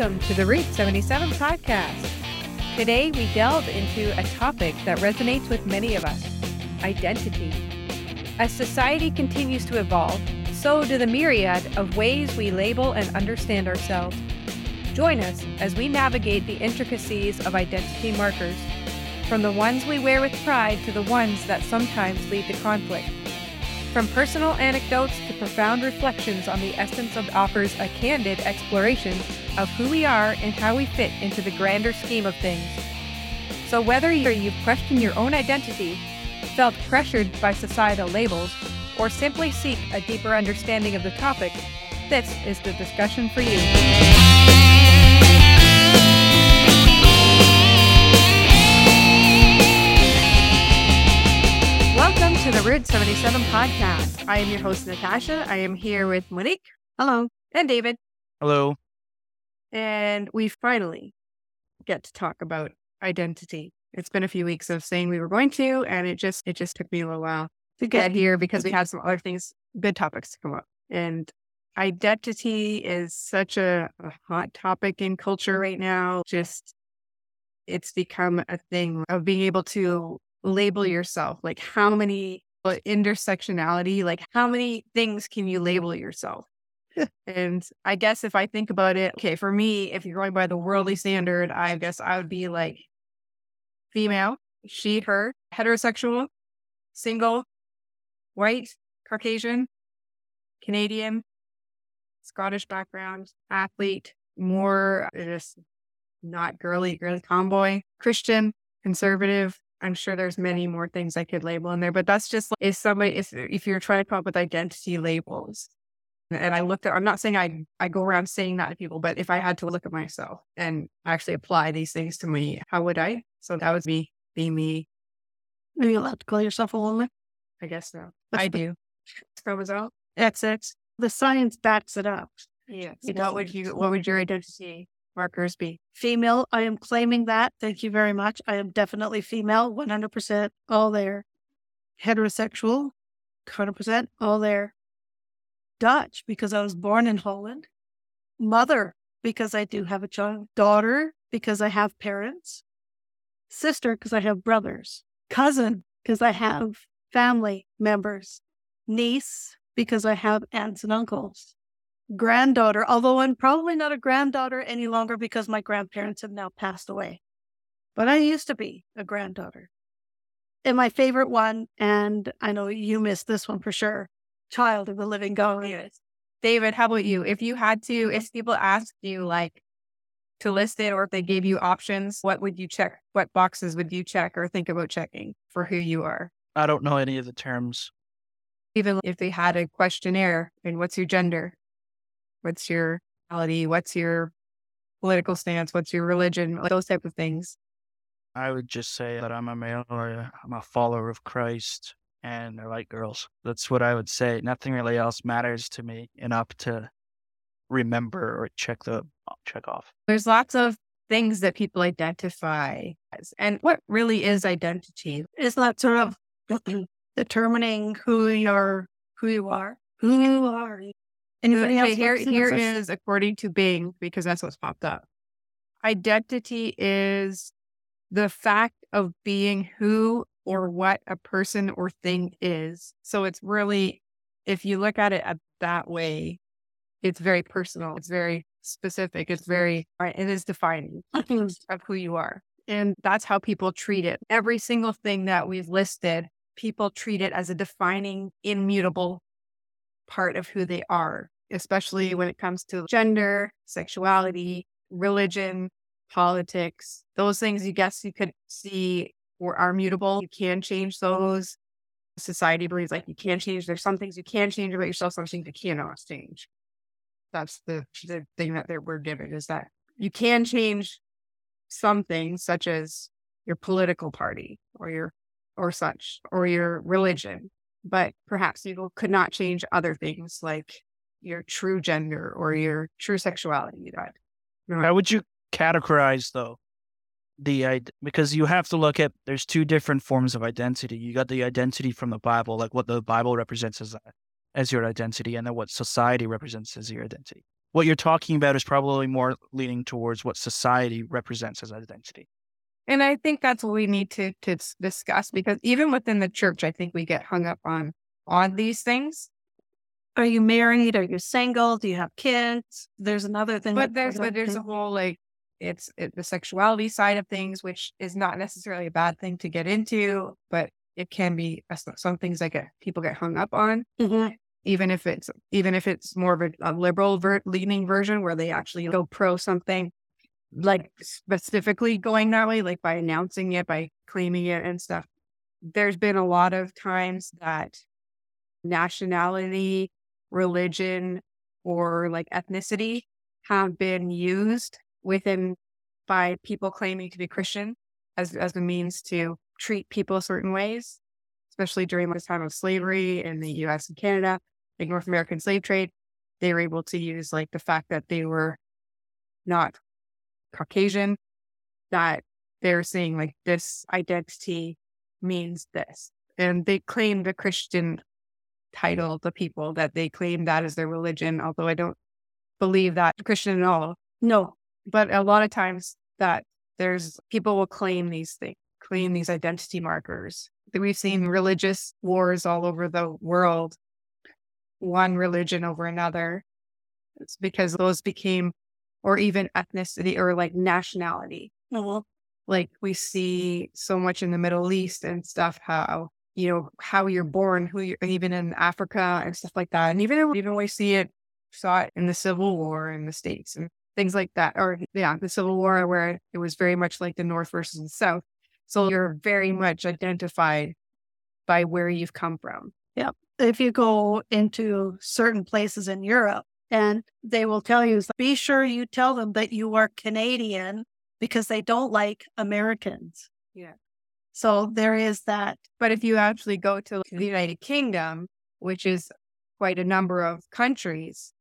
Welcome to the Root77 podcast. Today, we delve into a topic that resonates with many of us identity. As society continues to evolve, so do the myriad of ways we label and understand ourselves. Join us as we navigate the intricacies of identity markers, from the ones we wear with pride to the ones that sometimes lead to conflict. From personal anecdotes to profound reflections on the essence of offers a candid exploration of who we are and how we fit into the grander scheme of things. So, whether you've questioned your own identity, felt pressured by societal labels, or simply seek a deeper understanding of the topic, this is the discussion for you. Welcome to the Root77 podcast. I am your host, Natasha. I am here with Monique. Hello. And David. Hello. And we finally get to talk about identity. It's been a few weeks of saying we were going to, and it just it just took me a little while to get here because we had some other things, good topics to come up. And identity is such a, a hot topic in culture right now. Just it's become a thing of being able to label yourself. Like how many intersectionality, like how many things can you label yourself? And I guess if I think about it, okay, for me, if you're going by the worldly standard, I guess I would be like female, she, her, heterosexual, single, white, Caucasian, Canadian, Scottish background, athlete, more uh, just not girly, girly tomboy, Christian, conservative. I'm sure there's many more things I could label in there, but that's just if somebody, if, if you're trying to come up with identity labels, and I looked at, I'm not saying I, I go around saying that to people, but if I had to look at myself and actually apply these things to me, how would I? So that would be, be me. Are you allowed to call yourself a woman? I guess so. I do. Chromosome. That's it. The science backs it up. Yeah. What would you, what would your identity markers be? Female, I am claiming that. Thank you very much. I am definitely female, 100% all there. Heterosexual, 100% all there. Dutch because I was born in Holland. Mother because I do have a child. Daughter because I have parents. Sister because I have brothers. Cousin because I have family members. Niece because I have aunts and uncles. Granddaughter, although I'm probably not a granddaughter any longer because my grandparents have now passed away. But I used to be a granddaughter. And my favorite one, and I know you missed this one for sure, child of the living God. Yes. David, how about you? If you had to, if people asked you like to list it or if they gave you options, what would you check? What boxes would you check or think about checking for who you are? I don't know any of the terms. Even if they had a questionnaire and what's your gender? What's your reality? What's your political stance? What's your religion? Like those type of things. I would just say that I'm a male or I'm a follower of Christ and I like girls. That's what I would say. Nothing really else matters to me enough to remember or check the uh, check off. There's lots of things that people identify as. And what really is identity? Is that sort of determining who you're, who you are, who you are. Anybody else? Here, here is according to Bing, because that's what's popped up. Identity is the fact of being who or what a person or thing is. So it's really, if you look at it at that way, it's very personal. It's very specific. It's very, it is defining of who you are. And that's how people treat it. Every single thing that we've listed, people treat it as a defining, immutable part of who they are, especially when it comes to gender, sexuality, religion, politics, those things you guess you could see or are mutable. You can change those. Society believes like you can't change. There's some things you can change about yourself, some things you cannot change. That's the the thing that we're given is that you can change some things, such as your political party or your or such or your religion, but perhaps you could not change other things like your true gender or your true sexuality. That how would you categorize though the because you have to look at there's two different forms of identity. You got the identity from the Bible, like what the Bible represents as as your identity, and then what society represents as your identity. what you're talking about is probably more leaning towards what society represents as identity. And I think that's what we need to to discuss because even within the church, I think we get hung up on on these things. Are you married? Are you single? Do you have kids? There's another thing. But there's but there's a whole like it's it, the sexuality side of things, which is not necessarily a bad thing to get into, but it can be some things that get people get hung up on. Mm-hmm. Even if it's even if it's more of a, a liberal ver- leaning version where they actually go pro something, like specifically going that way, like by announcing it, by claiming it and stuff. There's been a lot of times that nationality, religion, or like ethnicity have been used within by people claiming to be Christian as as a means to treat people certain ways, especially during this time of slavery in the US and Canada, like North American slave trade. They were able to use like the fact that they were not Caucasian, that they're saying like this identity means this. And they claim the Christian title, the people that they claim that as their religion, although I don't believe that Christian at all. No. But a lot of times that there's people will claim these things, claim these identity markers. We've seen religious wars all over the world, one religion over another. It's because those became, or even ethnicity or like nationality. Mm-hmm. Like we see so much in the Middle East and stuff, how you know how you're born, who you're even in Africa and stuff like that, and even even we see it saw it in the Civil War in the states and things like that. Or, yeah, the Civil War, where it was very much like the North versus the South. So you're very much identified by where you've come from. Yeah. If you go into certain places in Europe and they will tell you, be sure you tell them that you are Canadian because they don't like Americans. Yeah. So there is that. But if you actually go to the United Kingdom, which is quite a number of countries,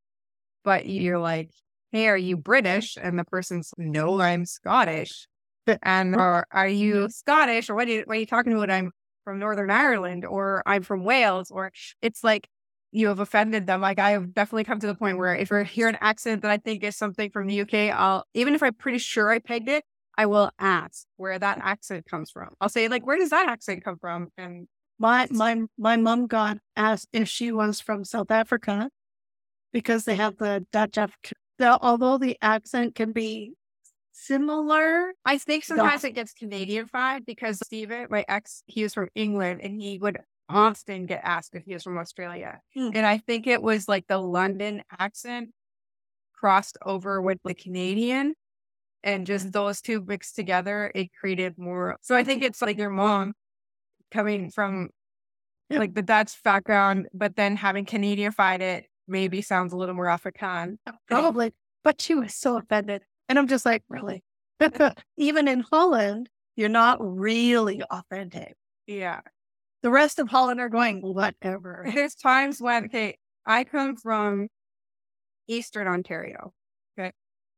but you're like, hey, are you British? And the person's, no, I'm Scottish. And or are you mm-hmm. Scottish? Or what are you, what are you talking about? I'm from Northern Ireland or I'm from Wales. Or it's like you have offended them. Like I have definitely come to the point where if I hear an accent that I think is something from the UK, I'll, even if I'm pretty sure I pegged it, I will ask where that accent comes from. I'll say like, where does that accent come from? And my my my mom got asked if she was from South Africa because they have the Dutch the, although the accent can be similar. I think sometimes it gets Canadianified because Steven, my ex, he was from England and he would often get asked if he was from Australia. Hmm. And I think it was like the London accent crossed over with the Canadian and just those two mixed together, it created more. So I think it's like your mom coming from like the Dutch background, but then having Canadianified it maybe sounds a little more African. Oh, probably. But she was so offended. And I'm just like, really? Even in Holland, you're not really authentic. Yeah. The rest of Holland are going, whatever. There's times when, okay, I come from Eastern Ontario. Okay.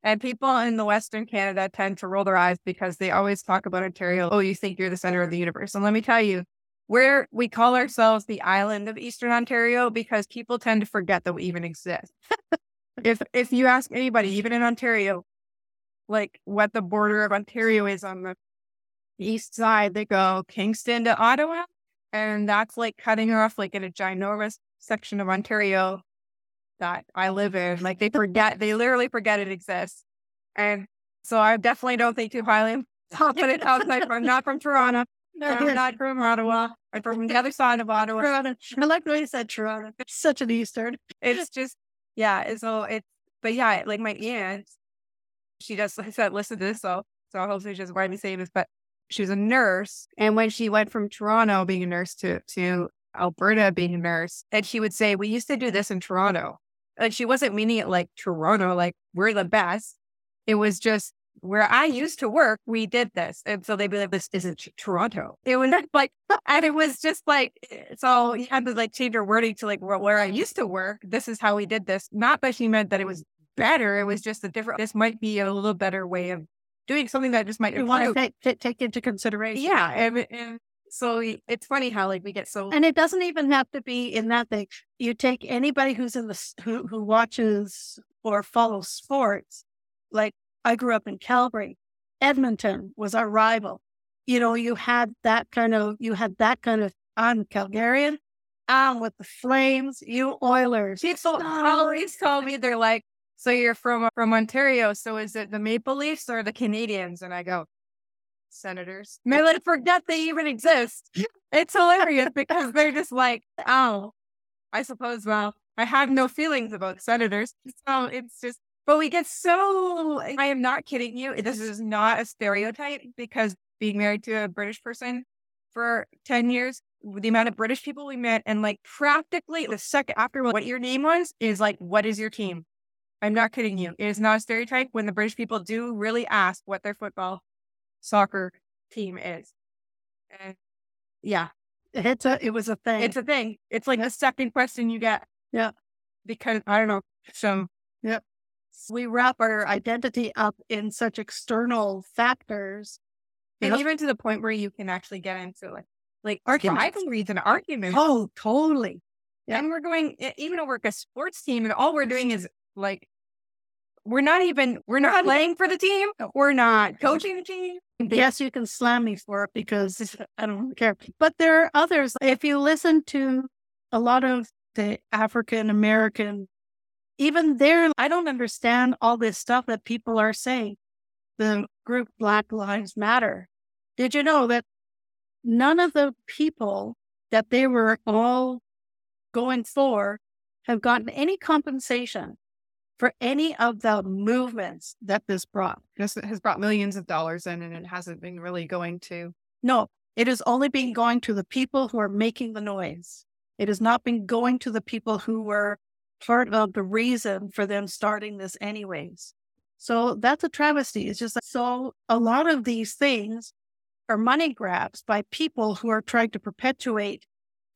And people in the Western Canada tend to roll their eyes because they always talk about Ontario. Oh, you think you're the center of the universe. And let me tell you, where we call ourselves the island of Eastern Ontario because people tend to forget that we even exist. if if you ask anybody, even in Ontario, like what the border of Ontario is on the east side, they go Kingston to Ottawa, and that's like cutting off like in a ginormous section of Ontario that I live in. Like they forget, they literally forget it exists. And so I definitely don't think too highly of it outside. I'm not from Toronto. I'm not from Ottawa. I'm from the other side of Ottawa. Toronto. I like the way you said Toronto. It's such an Eastern. It's just, yeah. So it's, but yeah, like my aunt, she just said, listen to this. So, so hopefully she doesn't mind me saying this, but she was a nurse. And when she went from Toronto being a nurse to, to Alberta being a nurse, and she would say, we used to do this in Toronto. And she wasn't meaning it like Toronto, like we're the best. It was just where I used to work, we did this. And so they'd be like, this isn't Toronto. It was like, and it was just like, eh, so you had to like change your wording to like where I used to work. This is how we did this. Not that she meant that it was better. It was just a different, this might be a little better way of doing something that just might you want to take, take into consideration. Yeah. And, and so it's funny how like we get so, and it doesn't even have to be in that thing. You take anybody who's in the, who, who watches or follows sports. Like I grew up in Calgary. Edmonton was our rival. You know, you had that kind of, you had that kind of, I'm Calgarian, I'm with the Flames, you Oilers. People always tell me they're like, so you're from from Ontario, so is it the Maple Leafs or the Canadiens? And I go, Senators. May let forget they even exist. It's hilarious because they're just like, oh, I suppose, well, I have no feelings about senators. So it's just, but we get so, I am not kidding you. This is not a stereotype because being married to a British person for 10 years, the amount of British people we met, and like practically the second after what your name was is like, what is your team? I'm not kidding you. It is not a stereotype when the British people do really ask what their football soccer team is. And yeah, it's a, it was a thing. It's a thing. It's like the second question you get. Yeah. Because I don't know. So, yeah. We wrap our identity up in such external factors. And even to the point where you can actually get into like, like rivalries and arguments. Oh, totally. Yeah. And we're going, even over a sports team, and all we're doing is like we're not even we're not playing for the team. We're not coaching the team. Yes, you can slam me for it because I don't care. But there are others. If you listen to a lot of the African American, even there, I don't understand all this stuff that people are saying. The group Black Lives Matter. Did you know that none of the people that they were all going for have gotten any compensation for any of the movements that this brought. This has brought millions of dollars in, and it hasn't been really going to. No, it has only been going to the people who are making the noise. It has not been going to the people who were part of the reason for them starting this, anyways. So that's a travesty. It's just so a lot of these things are money grabs by people who are trying to perpetuate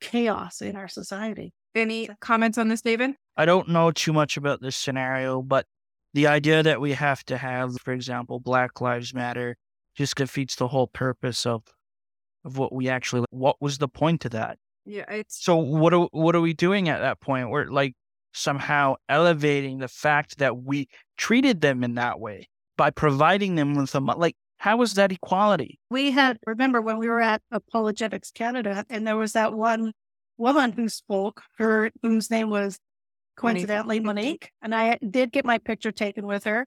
chaos in our society. Any comments on this, David? I don't know too much about this scenario, but the idea that we have to have, for example, Black Lives Matter just defeats the whole purpose of of what we actually what was the point of that? Yeah, it's so what are what are we doing at that point? We're like somehow elevating the fact that we treated them in that way by providing them with some like how is that equality? We had remember when we were at Apologetics Canada and there was that one woman who spoke, her whose name was coincidentally Monique. And I did get my picture taken with her.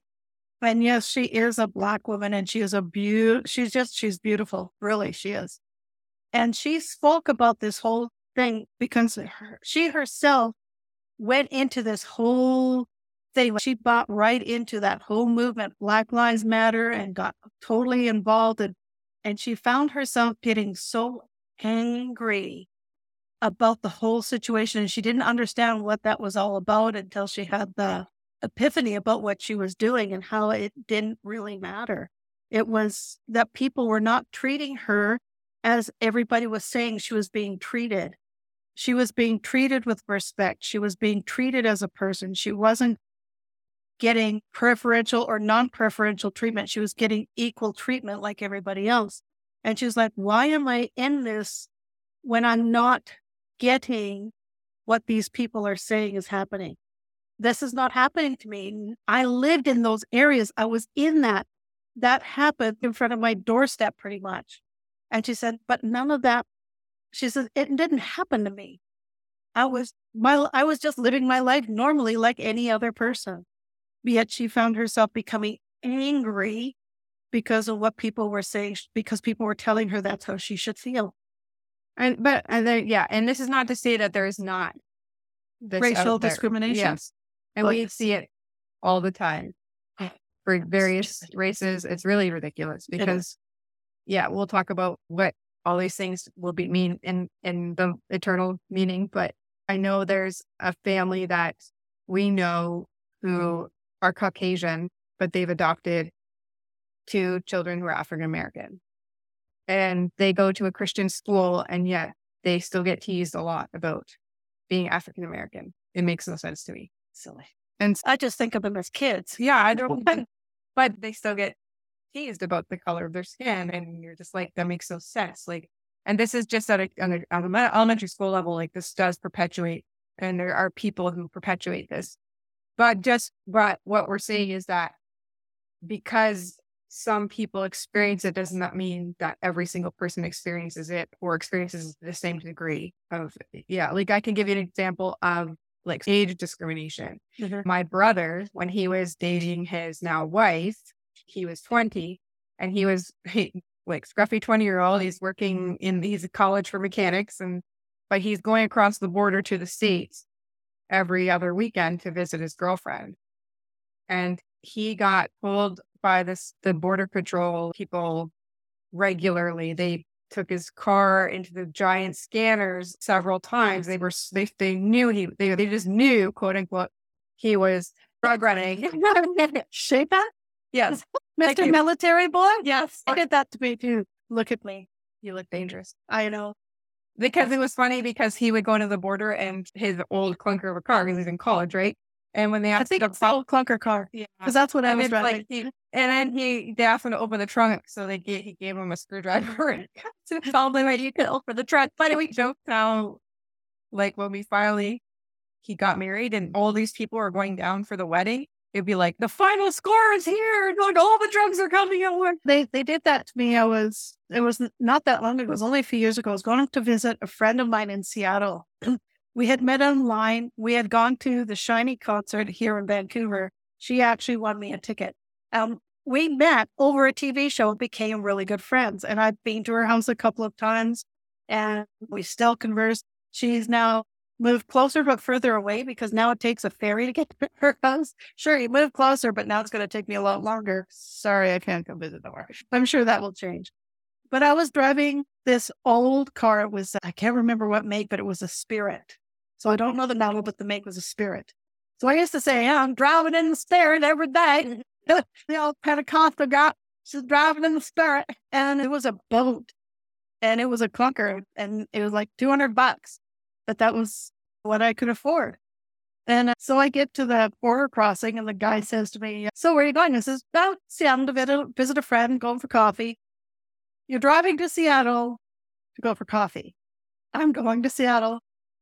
And yes, she is a black woman and she is a beaut. She's just, she's beautiful. Really, she is. And she spoke about this whole thing because her, she herself went into this whole thing. She bought right into that whole movement, Black Lives Matter, and got totally involved. And, and she found herself getting so angry about the whole situation. And she didn't understand what that was all about until she had the epiphany about what she was doing and how it didn't really matter. It was that people were not treating her as everybody was saying she was being treated. She was being treated with respect. She was being treated as a person. She wasn't getting preferential or non preferential treatment. She was getting equal treatment like everybody else. And she's like, why am I in this when I'm not getting what these people are saying is happening. This is not happening to me. I lived in those areas. I was in that. That happened in front of my doorstep pretty much. And she said, but none of that, she says, it didn't happen to me. I was my I was just living my life normally like any other person. Yet she found herself becoming angry because of what people were saying, because people were telling her that's how she should feel. And but and then yeah, and this is not to say that there is not racial discrimination. Yes, and we see it all the time oh, for various races. It's really ridiculous because yeah, we'll talk about what all these things will be mean in in the eternal meaning. But I know there's a family that we know who are Caucasian, but they've adopted two children who are African American and they go to a Christian school and yet they still get teased a lot about being African American. It makes no sense to me. Silly. And I just think of them as kids. Yeah, I don't, but they still get teased about the color of their skin. And you're just like, that makes no sense. Like, and this is just at a, on an elementary school level, like this does perpetuate. And there are people who perpetuate this. But just, but what we're saying is that because some people experience it does not mean that every single person experiences it or experiences the same degree of, yeah. Like I can give you an example of like age discrimination. Mhm. My brother, when he was dating his now wife, he was 20 and he was he, like scruffy 20 year old. He's working in, he's at college for mechanics and, but he's going across the border to the States every other weekend to visit his girlfriend. And he got pulled by this, the border patrol people regularly. They took his car into the giant scanners several times. They were, they, they knew he, they, they just knew, quote unquote, he was drug running. Shape that? Yes. Mr. Military boy? Yes. He did that to me too. Look at me. You look dangerous. I know. because it was funny because he would go into the border and his old clunker of a car, because he's in college, right? And when they I asked think him it's old clunker car yeah. because that's what I And was driving. like he, and then he they asked him to open the trunk, so they gave, he gave him a screwdriver and told him that you could open the trunk. But we joked how, like when we finally he got married and all these people are going down for the wedding, it'd be like the final score is here, like all the drugs are coming out. they they did that to me. I was it was not that long ago. It was only a few years ago. I was going to visit a friend of mine in Seattle. we had met online. We had gone to the Shiny concert here in Vancouver. She actually won me a ticket. Um, we met over a TV show and became really good friends. And I've been to her house a couple of times, and we still converse. She's now moved closer but further away because now it takes a ferry to get to her house. Sure, you move closer, but now it's going to take me a lot longer. Sorry, I can't come visit the her. I'm sure that will change. But I was driving this old car. It was, I can't remember what make, but it was a Spirit. So I don't know the model, but the make was a Spirit. So I used to say, yeah, I'm driving in the Spirit every day. the old Pentecostal guy, she's driving in the Spirit. And it was a boat and it was a clunker and it was like 200 bucks. But that was what I could afford. And uh, so I get to the border crossing and the guy says to me, so where are you going? I says, oh, Seattle to visit, a friend, going for coffee. You're driving to Seattle to go for coffee. I'm going to Seattle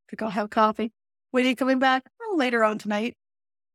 to go have coffee. When are you coming back? Oh, later on tonight.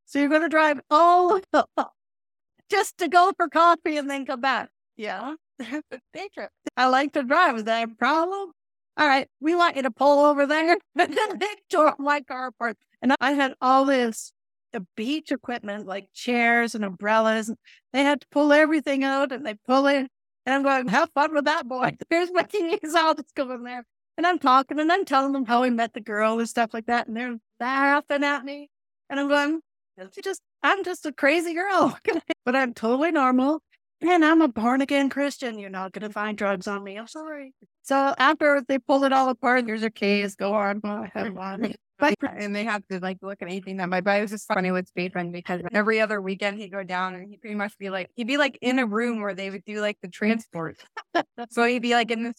So you're going to drive all just to go for coffee and then come back. Yeah. Day trip. I like to drive. Is that a problem? All right. We want you to pull over there. and then they tore my car apart. And I had all this uh, beach equipment like chairs and umbrellas. And They had to pull everything out and they pull it. And I'm going, have fun with that boy. Here's my keys. I'll just go in there. And I'm talking and I'm telling them how we met the girl and stuff like that. And they're laughing at me. And I'm going, "You just, I'm just a crazy girl, but I'm totally normal. And I'm a born again Christian. You're not going to find drugs on me. I'm sorry. So after they pulled it all apart, here's your keys. Go on. Go ahead. on. But and they have to like look at anything that might. But it was just funny with Spademan because every other weekend he'd go down and he'd pretty much be like he'd be like in a room where they would do like the transport. so he'd be like in this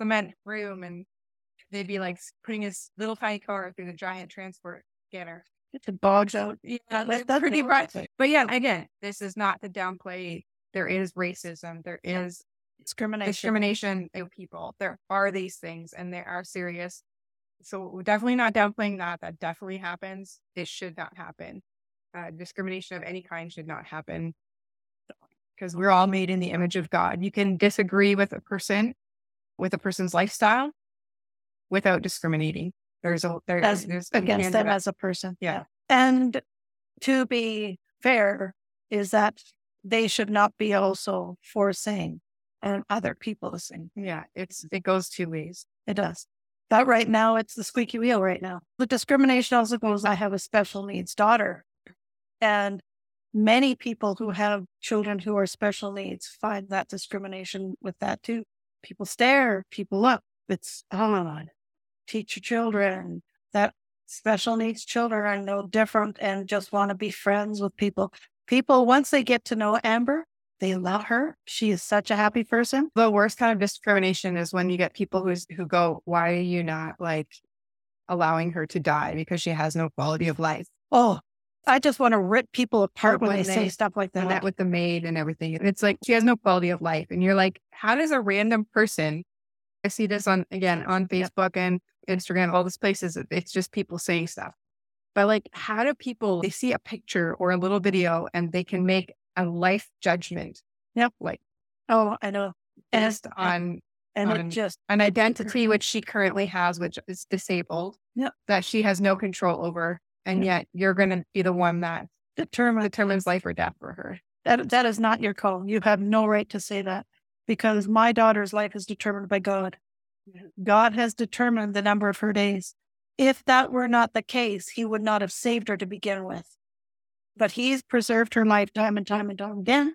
cement room and they'd be like putting his little tiny car through the giant transport scanner. it bogs out. Yeah, that's that's pretty much. But yeah, again, this is not to downplay. There is racism. There is Discrimination. discrimination of people. There are these things and they are serious. So we're definitely not downplaying that. That definitely happens. It should not happen. Uh, discrimination of any kind should not happen because we're all made in the image of God. You can disagree with a person, with a person's lifestyle without discriminating. There's a, there, As- there's against them as a person. Yeah. And to be fair, is that they should not be also forcing and other people to sing. Yeah, it's, it goes two ways. It does. But right now, it's the squeaky wheel right now. The discrimination also goes, I have a special needs daughter. And many people who have children who are special needs find that discrimination with that too. People stare, people look. It's on. Teach your children that special needs children are no different and just want to be friends with people. People, once they get to know Amber, they love her. She is such a happy person. the worst kind of discrimination is when you get people who's who go, "Why are you not like allowing her to die because she has no quality of life?" Oh, I just want to rip people apart when, when they, say stuff like that. that with the maid and everything, it's like she has no quality of life, and you're like, how does a random person? I see this on again on Facebook and Instagram, all these places. It's just people saying stuff, but like, how do people, they see a picture or a little video and they can make a life judgment? Yep. Like, Oh, I know. And, based on and on- it just, an identity which she currently has, which is disabled, Yep. that she has no control over. And yet you're going to be the one that determined determines life or death for her. that that is not your call. You have no right to say that because my daughter's life is determined by God. God has determined the number of her days. If that were not the case, he would not have saved her to begin with. But he's preserved her life time and time and time again.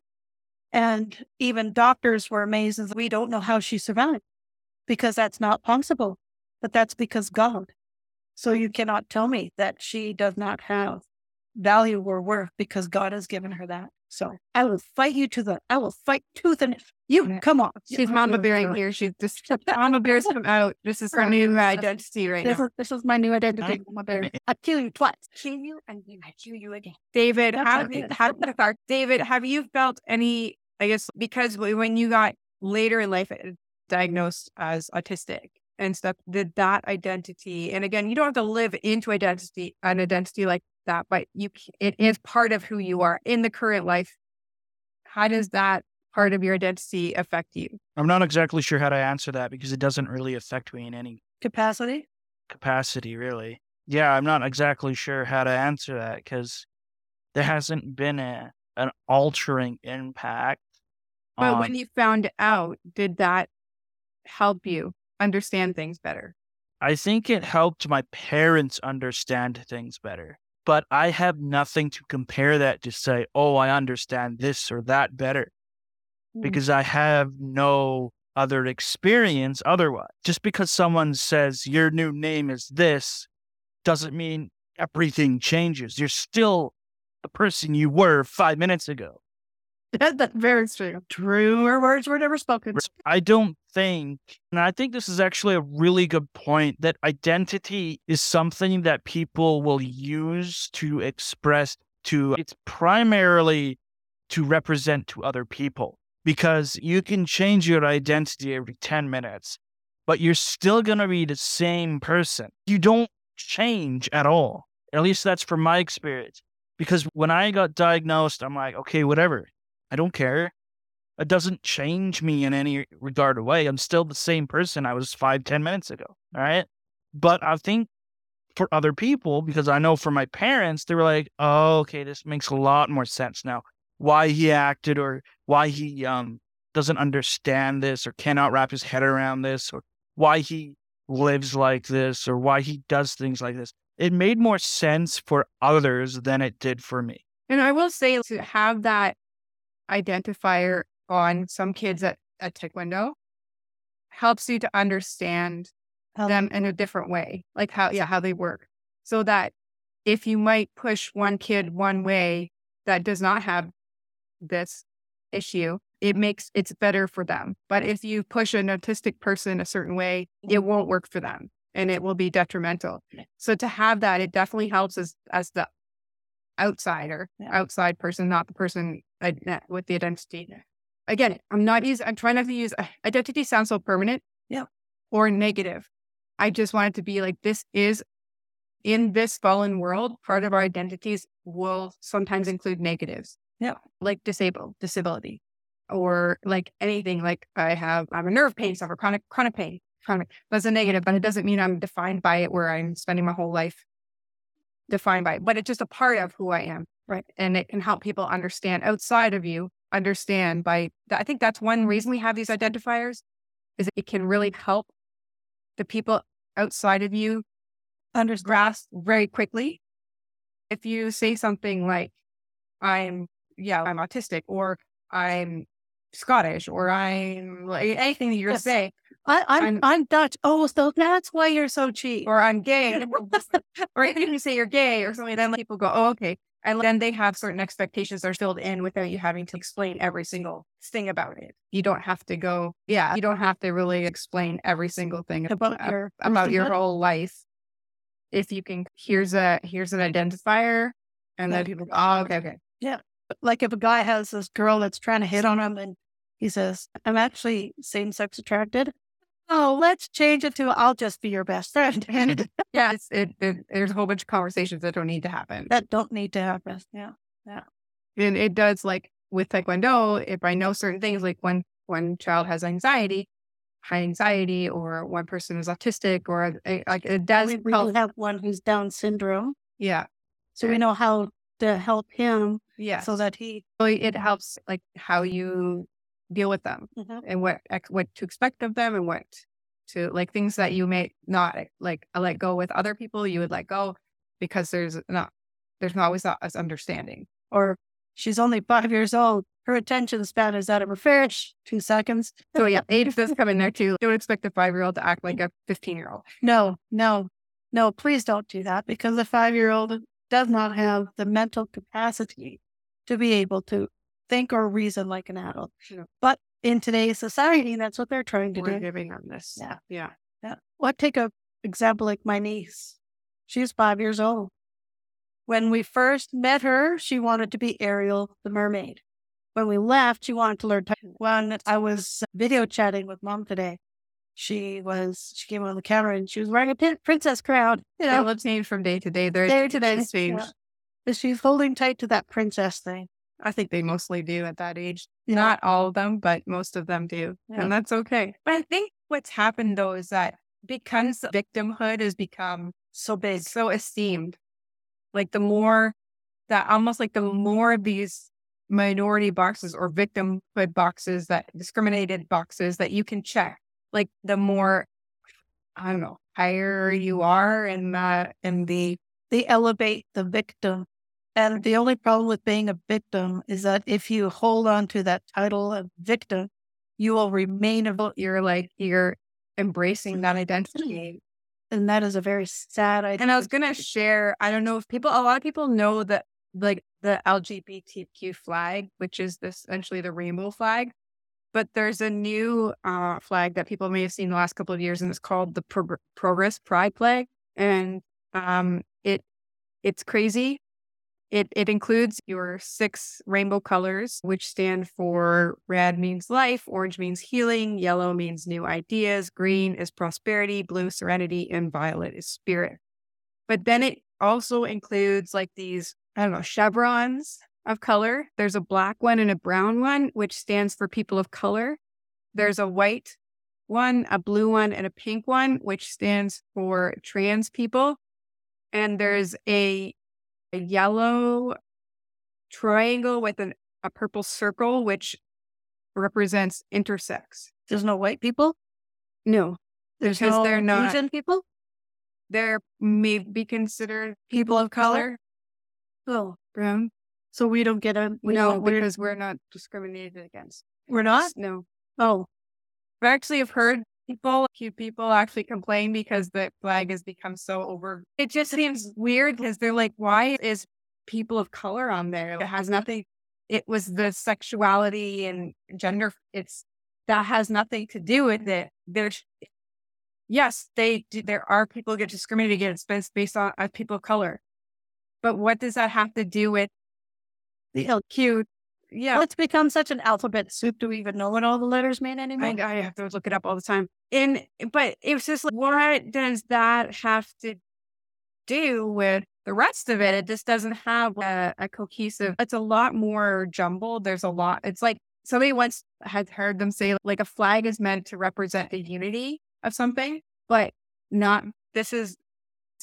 And even doctors were amazed we don't know how she survived because that's not possible. But that's because God. So you cannot tell me that she does not have value or worth because God has given her that. So I will fight you to the, I will fight tooth and you come on. She's Mama Bearing here. She's just Mama Bear's come out. This is her new identity right This now. is, this is my new identity. Mama Bear. I kill you twice. Kill you and then I kill you again. David, That's how, okay. how, David, have you felt any, I guess, because when you got later in life uh, diagnosed as autistic and stuff, did that identity, and again, you don't have to live into identity, an identity like that, but you, it is part of who you are in the current life. How does that part of your identity affect you? I'm not exactly sure how to answer that because it doesn't really affect me in any Capacity? capacity, really. Yeah, I'm not exactly sure how to answer that because there hasn't been a an altering impact. But on- when you found out, did that help you understand things better? I think it helped my parents understand things better. But I have nothing to compare that to say, oh, I understand this or that better mm. because I have no other experience otherwise. Just because someone says your new name is this doesn't mean everything changes. You're still the person you were five minutes ago. That's very true. Truer words were never spoken. I don't think, and I think this is actually a really good point, that identity is something that people will use to express to, it's primarily to represent to other people because you can change your identity every 10 minutes, but you're still going to be the same person. You don't change at all. At least that's from my experience. Because when I got diagnosed, I'm like, okay, whatever. I don't care it doesn't change me in any regard or way. I'm still the same person I was five, ten minutes ago. All right. But I think for other people, because I know for my parents, they were like, oh, okay, this makes a lot more sense now. Why he acted or why he um doesn't understand this or cannot wrap his head around this or why he lives like this or why he does things like this. It made more sense for others than it did for me. And I will say to have that identifier on some kids at, at Taekwondo helps you to understand Um, them in a different way, like how, yeah, how they work. So that if you might push one kid one way that does not have this issue, it makes it's better for them. But if you push an autistic person a certain way, it won't work for them and it will be detrimental. So to have that, it definitely helps as as the outsider, Yeah. outside person, not the person with the identity. Again, I'm not using, I'm trying not to use uh, identity sounds so permanent. Yeah. Or negative. I just want it to be like this is in this fallen world, part of our identities will sometimes include negatives. Yeah. Like disabled, disability, or like anything like I have, I'm a nerve pain suffer, chronic, chronic pain, chronic. That's a negative, but it doesn't mean I'm defined by it where I'm spending my whole life defined by it, but it's just a part of who I am. Right. And it can help people understand outside of you, understand by, I think that's one reason we have these identifiers is it can really help the people outside of you Understand. grasp very quickly. If you say something like, I'm, yeah, I'm autistic, or I'm Scottish, or I'm like anything that you're Yes. say, I, I'm, I'm- I'm Dutch. Oh, so that's why you're so cheap. or I'm gay, or even if you say you're gay or something, then people go, oh, okay. And then they have certain expectations that are filled in without you having to explain every single thing about it. You don't have to go, yeah, you don't have to really explain every single thing about ab- your about your whole life. If you can, here's a here's an identifier, and then people go, oh, okay, okay, Yeah. like if a guy has this girl that's trying to hit on him and he says, I'm actually same sex attracted. Oh, let's change it to I'll just be your best friend. And Yeah, it's, it, it, there's a whole bunch of conversations that don't need to happen. that don't need to happen. Yeah. Yeah. And it does like with Taekwondo, if I know certain things, like when one child has anxiety, high anxiety, or one person is autistic, or uh, like it does We, we help. have one who's Down syndrome. Yeah. So we know how to help him Yeah. so that he So it helps like how you deal with them mm-hmm. and what what to expect of them and what to like things that you may not eh, like uh, let go with other people you would let go because there's not there's not always that as understanding. or she's only five years old. Her attention span is out of her fish. Two seconds. So yeah, age does come in there too. Don't expect a five year old to act like a fifteen year old. No, no, no, please don't do that because the five year old does not have the mental capacity to be able to think or reason like an adult. But in today's society, that's what they're trying to We're do. giving on this. Yeah. Yeah. Yeah. Well, take a example like my niece. She's five years old. When we first met her, she wanted to be Ariel the mermaid. When we left, she wanted to learn. Hmm. Tai- When I was uh, video chatting with mom today, she was she came on the camera and she was wearing a pin- princess crown. You know, will change from day to day. They're Day to day, change. yeah. but she's holding tight to that princess thing. I think they mostly do at that age. Yeah. Not all of them, but most of them do. Yeah. And that's okay. But I think what's happened though is that because victimhood has become So big. so esteemed, like the more that almost like the more of these minority boxes or victimhood boxes that discriminated boxes that you can check, like the more I don't know, higher you are in uh in the they elevate the victim. And the only problem with being a victim is that if you hold on to that title of victim, you will remain a you're like you're embracing that identity. And that is a very sad idea. And I was gonna share, I don't know if people a lot of people know that like the LGBTQ flag, which is this essentially the rainbow flag. But there's a new uh, flag that people may have seen the last couple of years, and it's called the Prog- Progress Pride flag. And um, it it's crazy. It it includes your six rainbow colors, which stand for red means life, orange means healing, yellow means new ideas, green is prosperity, blue serenity, and violet is spirit. But then it also includes like these, I don't know, chevrons of color. There's a black one and a brown one, which stands for people of color. There's a white one, a blue one, and a pink one, which stands for trans people. And there's a, a yellow triangle with an, a purple circle, which represents intersex. There's no white people. No, There's Because no they're not- Asian people. they're may be considered People of color. Oh, brown. so we don't get a. We no, don't, we're, because we're not discriminated against. we're not. No. Oh, I actually have heard people, cute people actually complain because the flag has become so over. It just seems weird because they're like, why is people of color on there? It has nothing. It was the sexuality and gender. It's that has nothing to do with it. There's, yes, they do, there are people get discriminated against based, on uh, people of color, but what does that have to do with the L. Yeah, Well, it's become such an alphabet soup. Do we even know what all the letters mean anymore? I, I have to look it up all the time. And but it was just like, what does that have to do with the rest of it? It just doesn't have a, a cohesive. It's a lot more jumbled. There's a lot. It's like somebody once had heard them say like a flag is meant to represent the unity of something, but not. This is.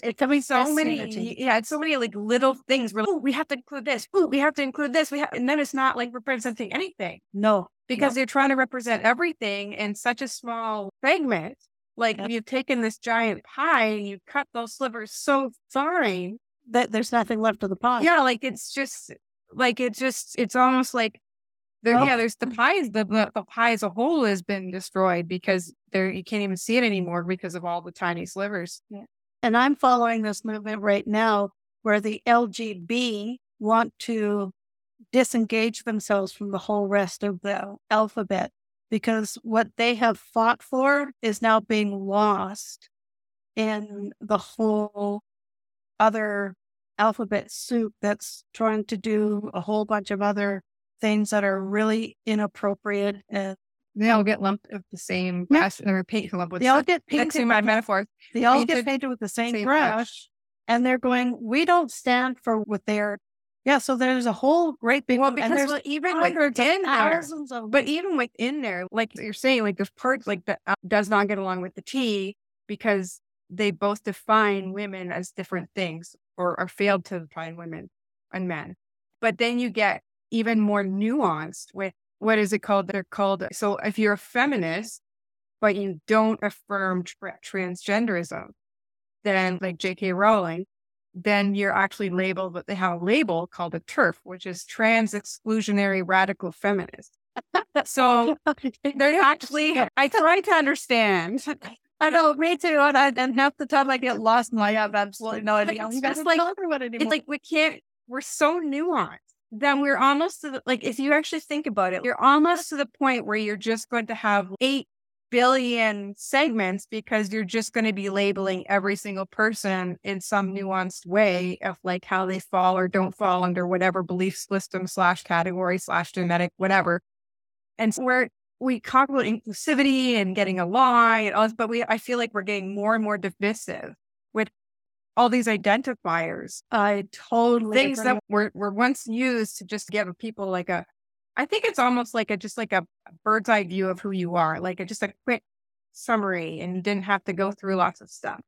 It's coming so many, yeah, it's so many like little things. We're like, oh, we have to include this. Oh, we have to include this. We have, and then it's not like representing anything no, because they're trying to represent everything in such a small segment. Like Yep. you've taken this giant pie and you cut those slivers so fine. that there's nothing left of the pie. Yeah, like it's just like it's just it's almost like there. Well- yeah, there's the hmm. pies. The, the the pie as a whole has been destroyed because there you can't even see it anymore because of all the tiny slivers. And I'm following this movement right now where the LGB want to disengage themselves from the whole rest of the alphabet because what they have fought for is now being lost in the whole other alphabet soup that's trying to do a whole bunch of other things that are really inappropriate and They all get lumped with the same Yeah. brush or paint lumped with They all get painted. in my with- metaphor. They all painted get painted with the same, same brush, brush. and they're going. We don't stand for what they're. Yeah, so there's a whole great big. Well, because well, even within of there, thousands of. but even within there, like you're saying, like there's parts like that uh, does not get along with the T because they both define women as different things or, or failed to define women and men. But then you get even more nuanced with what is it called? They're called. So if you're a feminist, but you don't affirm tra- transgenderism, then like J.K. Rowling, then you're actually labeled, but they have a label called a TERF, which is trans exclusionary radical feminist. so they're actually, I try to understand. I know, me too. And, I, and half the time I get lost and I have absolutely no idea. It's You guys just don't like- It's like we can't, we're so nuanced. Then we're almost to the, like, if you actually think about it, you're almost to the point where you're just going to have 8 billion segments because you're just going to be labeling every single person in some nuanced way of like how they fall or don't fall under whatever belief system slash category slash genetic, whatever. And so we're, we talk about inclusivity and getting along and all this, but we, I feel like we're getting more and more divisive all these identifiers I totally things agree. that were, were once used to just give people like a i think it's almost like a just like a bird's eye view of who you are like a, just a quick summary and you didn't have to go through lots of stuff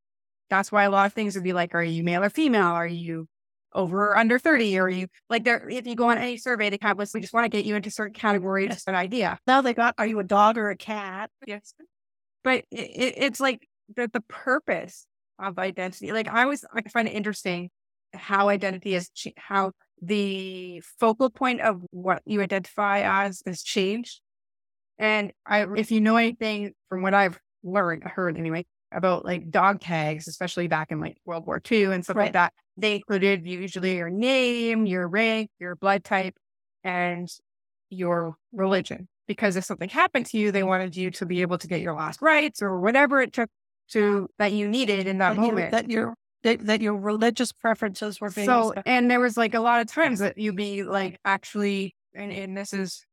that's why a lot of things would be like are you male or female are you over or under 30 are you like there if you go on any survey they have lists we just want to get you into certain categories just an idea now they got. Are you a dog or a cat? Yes. But it, it, it's like the, the purpose of identity. Like I always I find it interesting how identity is, how the focal point of what you identify as has changed. And I, if you know anything from what I've learned, heard anyway, about like dog tags, especially back in like World War II and stuff Right. like that, they included usually your name, your rank, your blood type, and your religion. Because if something happened to you, they wanted you to be able to get your last rites or whatever it took to that you needed in that That, you, moment. that your that, that your religious preferences were being. So, respected. and there was like a lot of times that you'd be like actually, and, and this is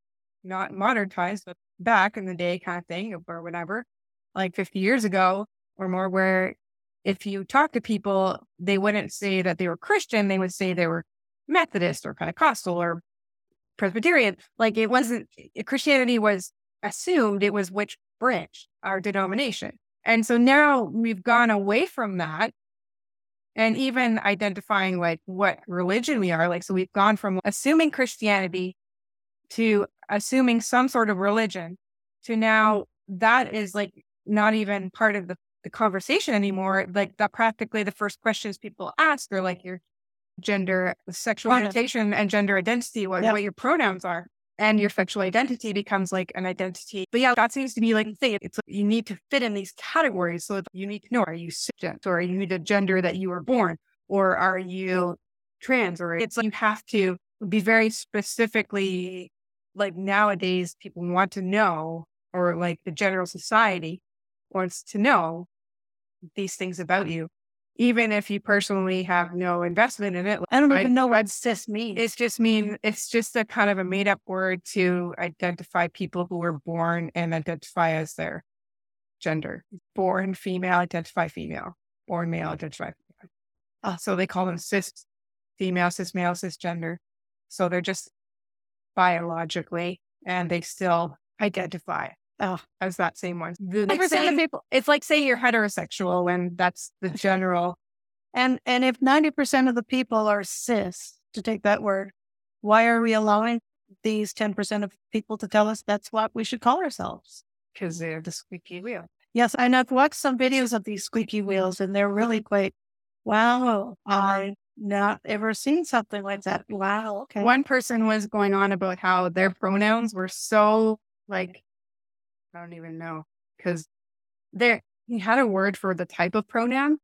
not modern times, but back in the day kind of thing or whatever, like 50 years ago or more, where if you talk to people, they wouldn't say that they were Christian, they would say they were Methodist or Pentecostal or Presbyterian. Like it wasn't, Christianity was assumed it was which branch, our denomination. And so now we've gone away from that and even identifying like what religion we are. Like, so we've gone from assuming Christianity to assuming some sort of religion to now that is like not even part of the, the conversation anymore. Like that practically the first questions people ask are like your gender, sexual orientation and gender identity, what, Yep. what your pronouns are. And your sexual identity becomes like an identity. But yeah, that seems to be like the thing. It's like you need to fit in these categories. So you need to know are you cisgender or are you the gender that you were born? Or are you trans? Or it's like you have to be very specifically like nowadays people want to know, or like the general society wants to know these things about you, even if you personally have no investment in it. I don't even know what cis means. It's just mean it's just a kind of a made up word to identify people who were born and identify as their gender. Born female, identify female. Born male, identify female. Uh, so they call them cis female, cis male, cisgender. So they're just biologically and they still identify Oh. as that same one. The Like 90% of saying- people, it's like saying you're heterosexual and that's the general. And and if ninety percent of the people are cis, to take that word, why are we allowing these ten percent of people to tell us that's what we should call ourselves? Because they're the squeaky wheel. Yes, and I've watched some videos of these squeaky wheels, and they're really mm-hmm. quite. Wow, uh-huh. I've not ever seen something like that. Wow, okay. One person was going on about how their pronouns were so like, I don't even know, because there he had a word for the type of pronoun.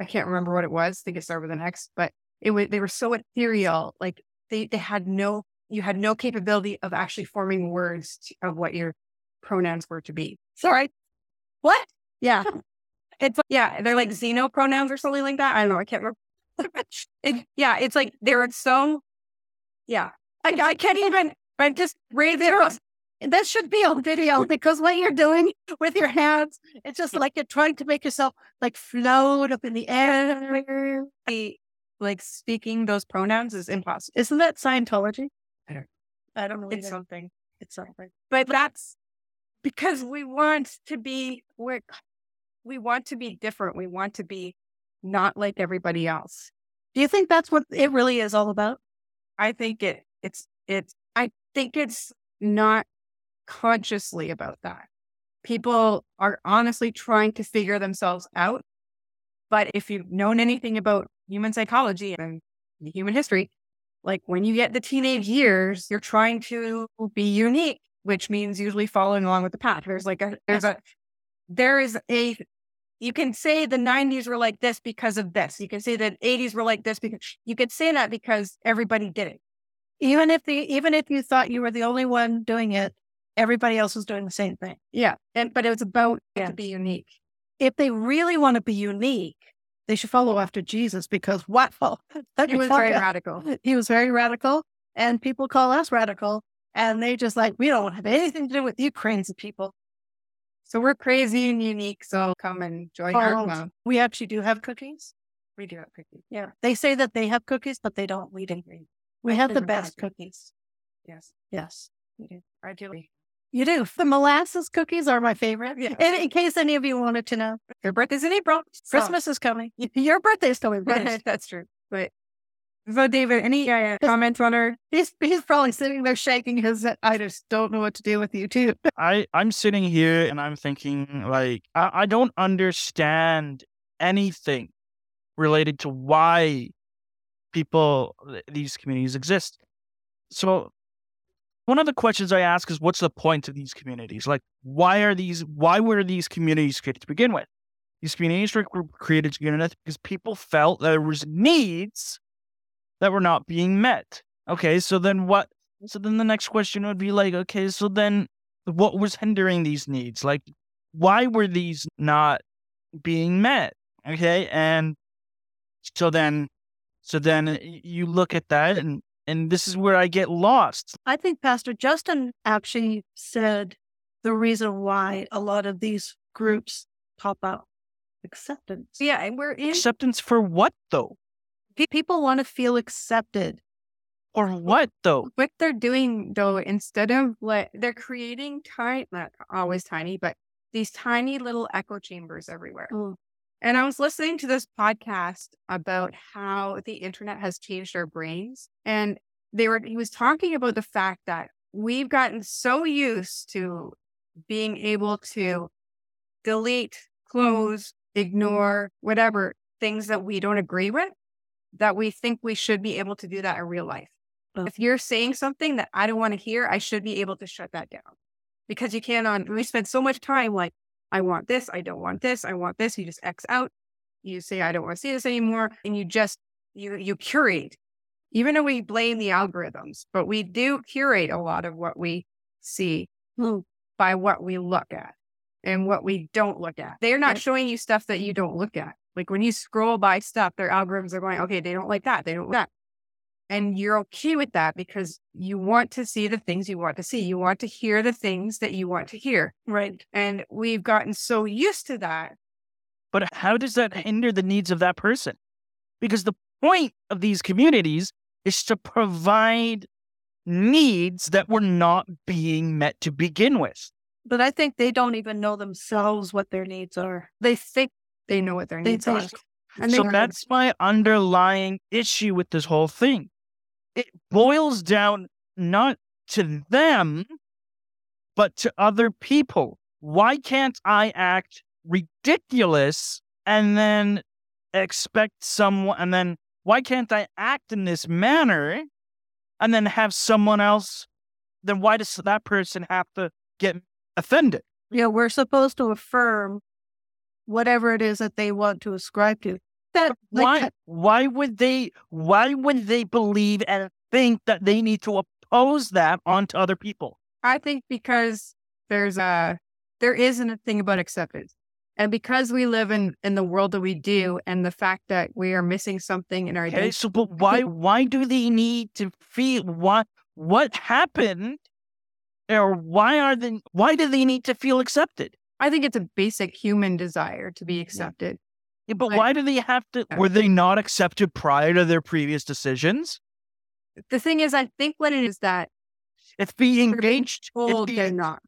I can't remember what it was. I think it started with an X, but it was they were so ethereal. Like they they had no you had no capability of actually forming words to, of what your pronouns were to be. Sorry. What? Yeah. It's yeah, they're like xeno pronouns or something like that. I don't know. I can't remember. it, yeah, it's like they're so. Yeah, I, I can't even. I just raise it. That should be on video because what you're doing with your hands, it's just like you're trying to make yourself like float up in the air. Like speaking those pronouns is impossible. Isn't that Scientology? I don't- I don't know. It's either. something. It's something. But that's because we want to be we're we want to be different. We want to be not like everybody else. Do you think that's what it really is all about? I think it it's it's I think it's not consciously about that. People are honestly trying to figure themselves out. But if you've known anything about human psychology and human history, like when you get the teenage years, you're trying to be unique, which means usually following along with the pack. There's like a there's a there is a you can say the 90s were like this because of this. You can say that 80s were like this because you could say that because everybody did it. Even if the even if you thought you were the only one doing it, everybody else was doing the same thing. Yeah. And but it was about to be unique. If they really want to be unique, they should follow after Jesus because wow, let He was very ya, radical. he was very radical, and people call us radical, and they just like we don't have anything to do with you crazy people. So we're crazy and unique. So come and join our club. We actually do have cookies. We do have cookies. Yeah, they say that they have cookies, but they don't. We do. We have the best cookies. Yes. Yes, We do. I do. You do. The molasses cookies are my favorite. Yeah. And in case any of you wanted to know, Your birthday's in April. so- Christmas is coming. Y- Your birthday's coming. first. That's true. But so David, any uh, comments on her? he's he's probably sitting there shaking his head. I just don't know what to do with you too. I I'm sitting here and I'm thinking like I, I don't understand anything related to why people these communities exist. So one of the questions I ask is what's the point of these communities? Like why are these why were these communities created to begin with? These communities were created to begin with because people felt there was needs that were not being met. Okay, so then what so then the next question would be like, okay, so then what was hindering these needs? Like, why were these not being met? Okay, and so then, so then you look at that, and and this is where I get lost. I think Pastor Justin actually said the reason why a lot of these groups pop up acceptance. yeah, and we're in Acceptance for what though? Pe- People want to feel accepted. Or what though? what they're doing though, instead of like they're creating tiny not always tiny, but these tiny little echo chambers everywhere. Mm. And I was listening to this podcast about how the internet has changed our brains. And they were he was talking about the fact that we've gotten so used to being able to delete, mm-hmm. close, ignore, whatever things that we don't agree with, that we think we should be able to do that in real life. Oh. If you're saying something that I don't want to hear, I should be able to shut that down. Because you can't on we spend so much time like I want this, I don't want this, I want this. You just X out. You say, I don't want to see this anymore. And you just, you, you curate. Even though we blame the algorithms, but we do curate a lot of what we see Mm. by what we look at and what we don't look at. They're not showing you stuff that you don't look at. Like when you scroll by stuff, their algorithms are going, okay, they don't like that. They don't like that. And you're okay with that because you want to see the things you want to see. You want to hear the things that you want to hear. Right. And we've gotten so used to that. But how does that hinder the needs of that person? Because the point of these communities is to provide needs that were not being met to begin with. But I think they don't even know themselves what their needs are. They think they know what their They needs are. And so that's my underlying issue with this whole thing. It boils down not to them, but to other people. Why can't I act ridiculous and then expect someone, and then why can't I act in this manner and then have someone else? Then why does that person have to get offended? Yeah, we're supposed to affirm whatever it is that they want to ascribe to. That like, why why would they why would they believe and think that they need to oppose that onto other people I think because there's a there isn't a thing about acceptance. And because we live in in the world that we do and the fact that we are missing something in our okay identity. so but why why do they need to feel what what happened Or why are they why do they need to feel accepted? I think it's a basic human desire to be mm-hmm. accepted. Yeah, but why do they have to were they not accepted prior to their previous decisions? The thing is, I think what it is that it's being engaged told they- they're not.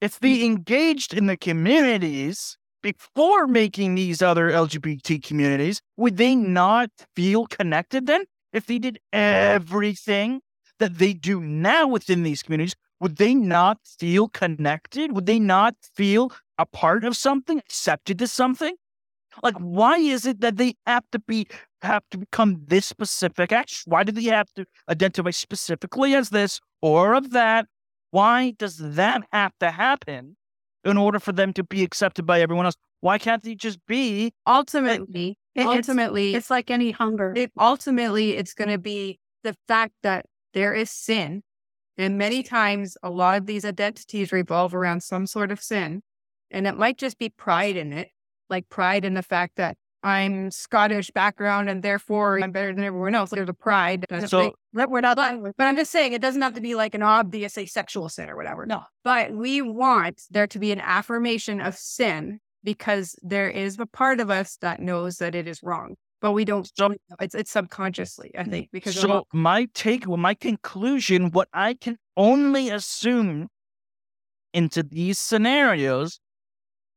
It's they engaged in the communities before making these other LGBT communities, would they not feel connected then? If they did everything that they do now within these communities, would they not feel connected? Would they not feel a part of something, accepted to something? Like, why is it that they have to be have to become this specific? Actually, why do they have to identify specifically as this or of that? Why does that have to happen in order for them to be accepted by everyone else? Why can't they just be? Ultimately, It- it's- ultimately, It's like any hunger. it, ultimately, it's going to be the fact that there is sin. And many times, a lot of these identities revolve around some sort of sin. And it might just be pride in it, like pride in the fact that I'm Scottish background and therefore I'm better than everyone else. There's a pride. That's So- big. But we're not, but I'm just saying it doesn't have to be like an obvious say, sexual sin or whatever. No. But we want there to be an affirmation of sin because there is a part of us that knows that it is wrong, but we don't. So- It's it's subconsciously, I think, because So not- my take, well, my conclusion, what I can only assume into these scenarios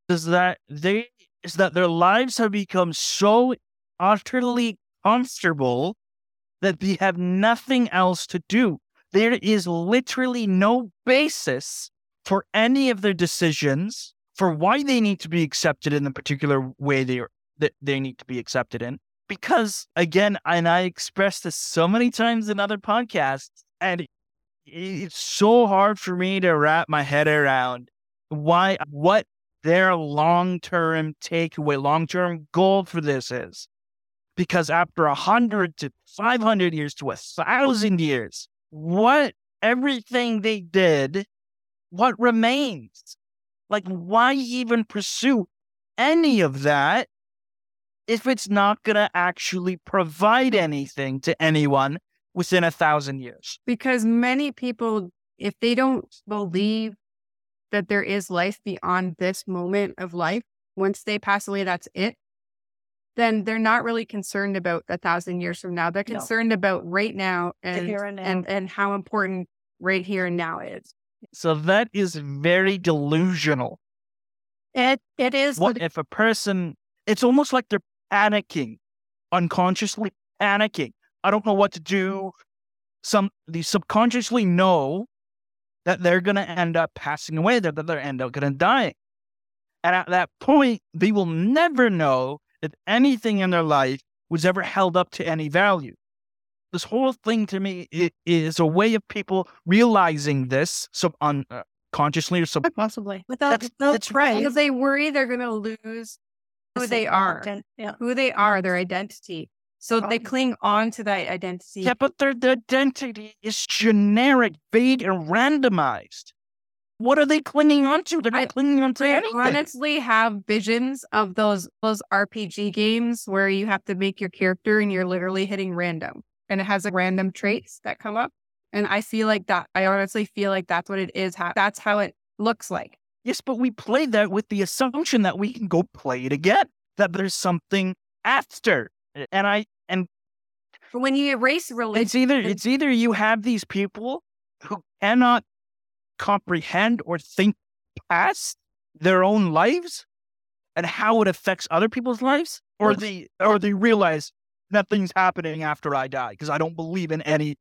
is that they is that their lives have become so utterly comfortable that they have nothing else to do. There is literally no basis for any of their decisions for why they need to be accepted in the particular way they are, that they need to be accepted in because again, and I expressed this so many times in other podcasts, and it's so hard for me to wrap my head around why what their long term takeaway, long term goal for this is. Because after a hundred to five hundred years to a thousand years, what everything they did, what remains? Like, why even pursue any of that if it's not going to actually provide anything to anyone within a thousand years. because many people, if they don't believe that there is life beyond this moment of life, once they pass away, that's it. Then they're not really concerned about a thousand years from now. They're No. concerned about right now and here and now. and and how important right here and now is. So that is very delusional. It it is. What if a person, it's almost like they're panicking, unconsciously panicking. I don't know what to do. Some, they subconsciously know that they're going to end up passing away, that they're end up going to die. And at that point, they will never know if anything in their life was ever held up to any value. This whole thing to me i- is a way of people realizing this sub unconsciously uh, or sub. possibly without That's- no that's praise. Because they worry they're going to lose who they are, Yeah. who they are, their identity. So they cling on to that identity. Yeah, but their, their identity is generic, vague, and randomized. What are they clinging on to? They're not I- clinging on to I anything. honestly have visions of those those RPG games where you have to make your character and you're literally hitting random and it has like random traits that come up. And I feel like that. I honestly feel like that's what it is. How, that's how it looks like. Yes, but we play that with the assumption that we can go play it again, that there's something after. And I But when you erase religion, it's either it's either you have these people who cannot comprehend or think past their own lives and how it affects other people's lives, or they or they realize nothing's happening after I die because I don't believe in any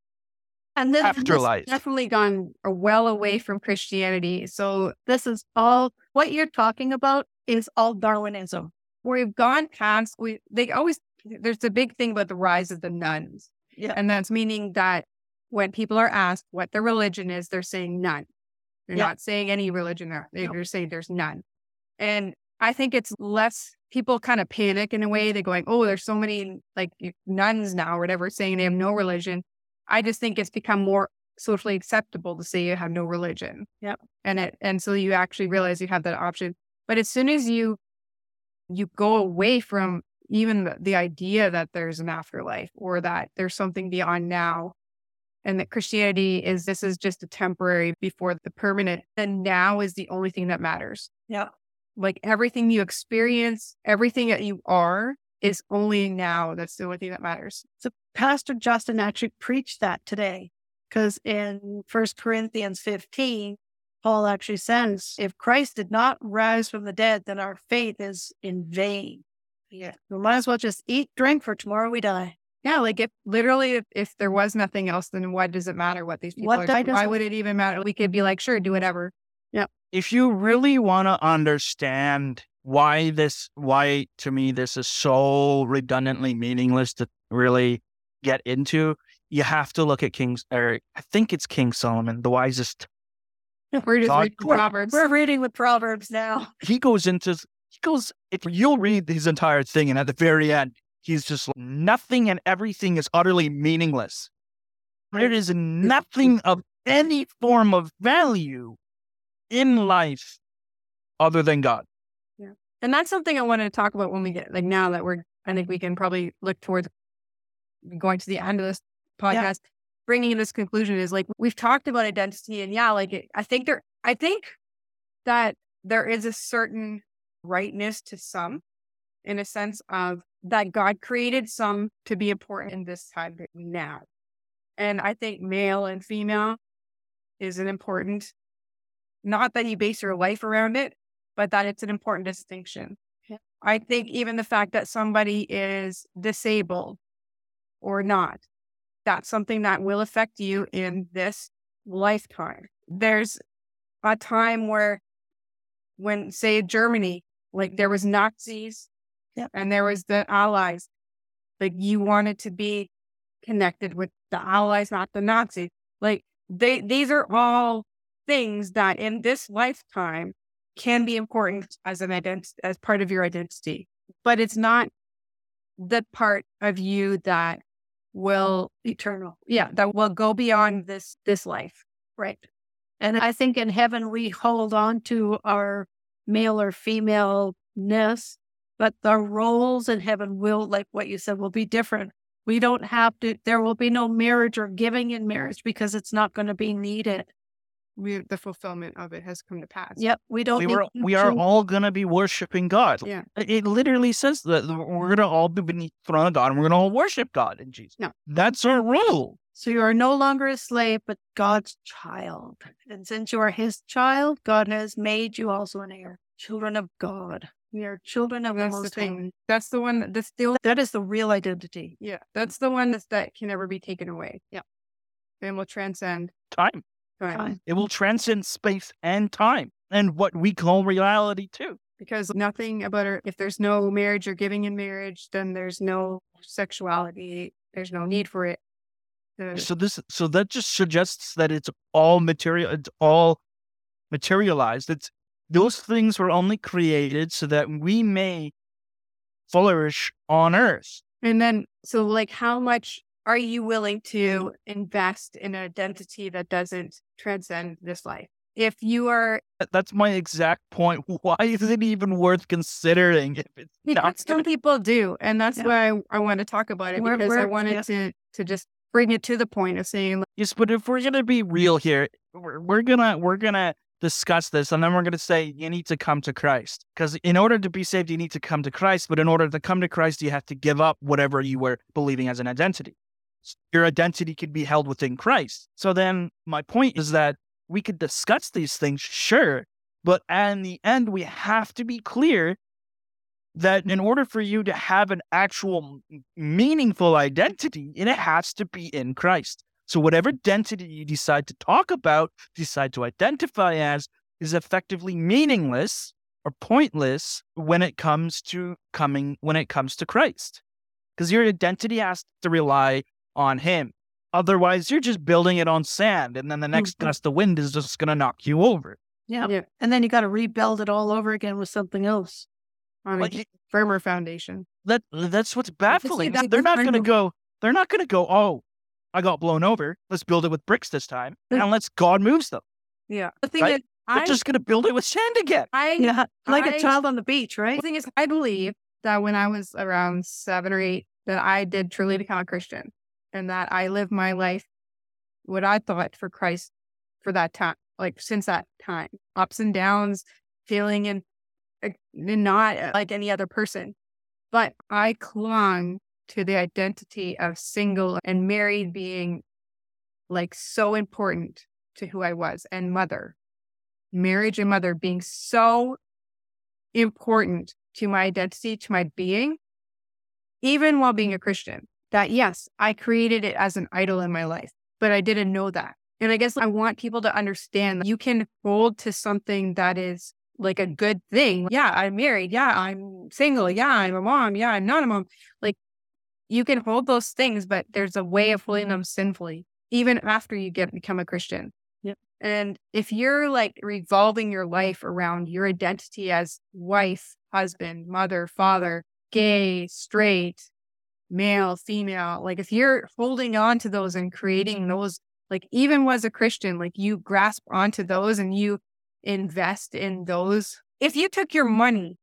and this, this afterlife. definitely gone well away from Christianity. So This is all what you're talking about is all Darwinism. we've gone past. We they always there's a big thing about the rise of the nones. Yeah. And that's meaning that when people are asked what their religion is, they're saying none. They're Yeah. not saying any religion. They're No. saying there's none. And I think it's less people kind of panic in a way. They're going, oh, there's so many like nones now or whatever saying they have no religion. I just think it's become more socially acceptable to say you have no religion. Yep. And it and so you actually realize you have that option. But as soon as you you go away from even the, the idea that there's an afterlife or that there's something beyond now and that Christianity is this is just a temporary before the permanent. And now is the only thing that matters. Yeah. Like everything you experience, everything that you are is only now. That's the only thing that matters. So Pastor Justin actually preached that today because in First Corinthians 15, Paul actually says, if Christ did not rise from the dead, then our faith is in vain. Yeah. We might as well just eat, drink for tomorrow we die. Yeah, like if literally if, if there was nothing else, then why does it matter what these people What are? doing? Why would it even matter? We could be like, sure, do whatever. Yeah. If you really want to understand why this why to me this is so redundantly meaningless to really get into you have to look at king's or i think it's king solomon the wisest We're just God- reading Proverbs. We're reading with Proverbs now. he goes into he goes if you'll read his entire thing and at the very end he's just like, nothing and everything is utterly meaningless there is nothing of any form of value in life other than god Yeah. And that's something I wanted to talk about when we get like now that we're I think we can probably look towards going to the end of this podcast. Bringing in this conclusion is like we've talked about identity, and yeah, like it, I think there, I think that there is a certain rightness to some, in a sense of that God created some to be important in this time that we now, and I think male and female is an important. Not that you base your life around it, but that it's an important distinction. Yeah. I think even the fact that somebody is disabled or not, that's something that will affect you in this lifetime. There's a time where, when, say, Germany, like there was Nazis Yep. and there was the Allies, like you wanted to be connected with the Allies, not the Nazis. Like they, these are all things that in this lifetime can be important as an identity as part of your identity but it's not the part of you that will Eternal. yeah that will go beyond this this life Right. And I think in heaven we hold on to our male or femaleness, but the roles in heaven will, like what you said, will be different. We don't have to, there will be no marriage or giving in marriage because it's not going to be needed. We the fulfillment of it has come to pass Yep. We don't we were we are all gonna be worshiping God. Yeah. It it literally says that we're gonna all be beneath the throne of God and we're gonna all worship God in Jesus. No. That's our rule. So you are no longer a slave, but God's child. And since you are his child, God has made you also an heir, children of God. We are children of the that's the Most High. thing that's the one that's the only, That is the real identity. yeah that's the one that's, that can never be taken away Yeah. and will transcend Time. Time. Time. It will transcend space and time and what we call reality too. because nothing about it if there's no marriage or giving in marriage then there's no sexuality there's no need for it The- So this so that just suggests that it's all material it's all materialized. It's those things were only created so that we may flourish on earth. And then, so like, how much are you willing to invest in an identity that doesn't transcend this life? If you are, That's my exact point. Why is it even worth considering if it's not some people do, and that's Yeah. why I, I want to talk about it We're- because I we're- wanted yeah. to to just bring it to the point of saying, like, Yes, but if we're gonna be real here, we're, we're gonna we're gonna discuss this, and then we're gonna say you need to come to Christ because in order to be saved, you need to come to Christ. But in order to come to Christ, you have to give up whatever you were believing as an identity. Your identity could be held within Christ. So then, my point is that we could discuss these things, sure, but in the end, we have to be clear that in order for you to have an actual meaningful identity, it has to be in Christ. So whatever identity you decide to talk about, decide to identify as, is effectively meaningless or pointless when it comes to coming when it comes to Christ. Because your identity has to rely on him. Otherwise, you're just building it on sand, and then the next Mhm. gust of wind is just gonna knock you over. Yeah. Yeah. And then you got to rebuild it all over again with something else. on Like, a firmer foundation. that that's what's baffling. that's They're not gonna go, they're not gonna go, oh, I got blown over. Let's build it with bricks this time. Unless God moves them. Yeah. The thing Right? is, They're just gonna build it with sand again. I, Yeah. Like a I- child on the beach, right? The thing is, I believe that when I was around seven or eight, that I did truly become a Christian and that I lived my life what I thought for Christ for that time, like since that time, ups and downs, feeling and, uh, and not uh, like any other person. But I clung to the identity of single and married being like so important to who I was and mother. Marriage and mother being so important to my identity, to my being, even while being a Christian. That yes, I created it as an idol in my life, but I didn't know that. And I guess I want people to understand that you can hold to something that is like a good thing. Yeah, I'm married. Yeah, I'm single. Yeah, I'm a mom. Yeah, I'm not a mom. Like you can hold those things, but there's a way of holding them sinfully, even after you get become a Christian. Yep. And if you're like revolving your life around your identity as wife, husband, mother, father, gay, straight, male, female, like if you're holding on to those and creating mm-hmm. those, like even as a Christian, like you grasp onto those and you invest in those. If you took your mm-hmm. money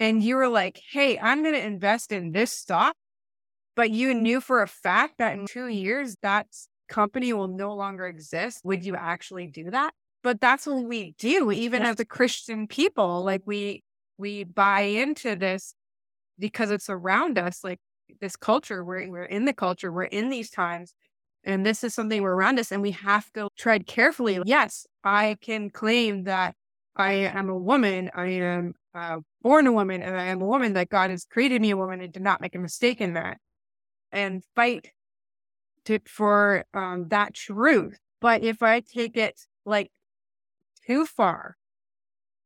and you were like, hey, I'm going to invest in this stock, but you knew for a fact that in two years that company will no longer exist, would you actually do that? But that's what we do, even as a Christian people. Like we we buy into this because it's around us, like this culture. We're we're in the culture, we're in these times. And this is something we're around us, and we have to tread carefully. Yes, I can claim that I am a woman. I am uh, born a woman, and I am a woman that God has created me a woman and did not make a mistake in that and fight to, for um, that truth. But if I take it like too far,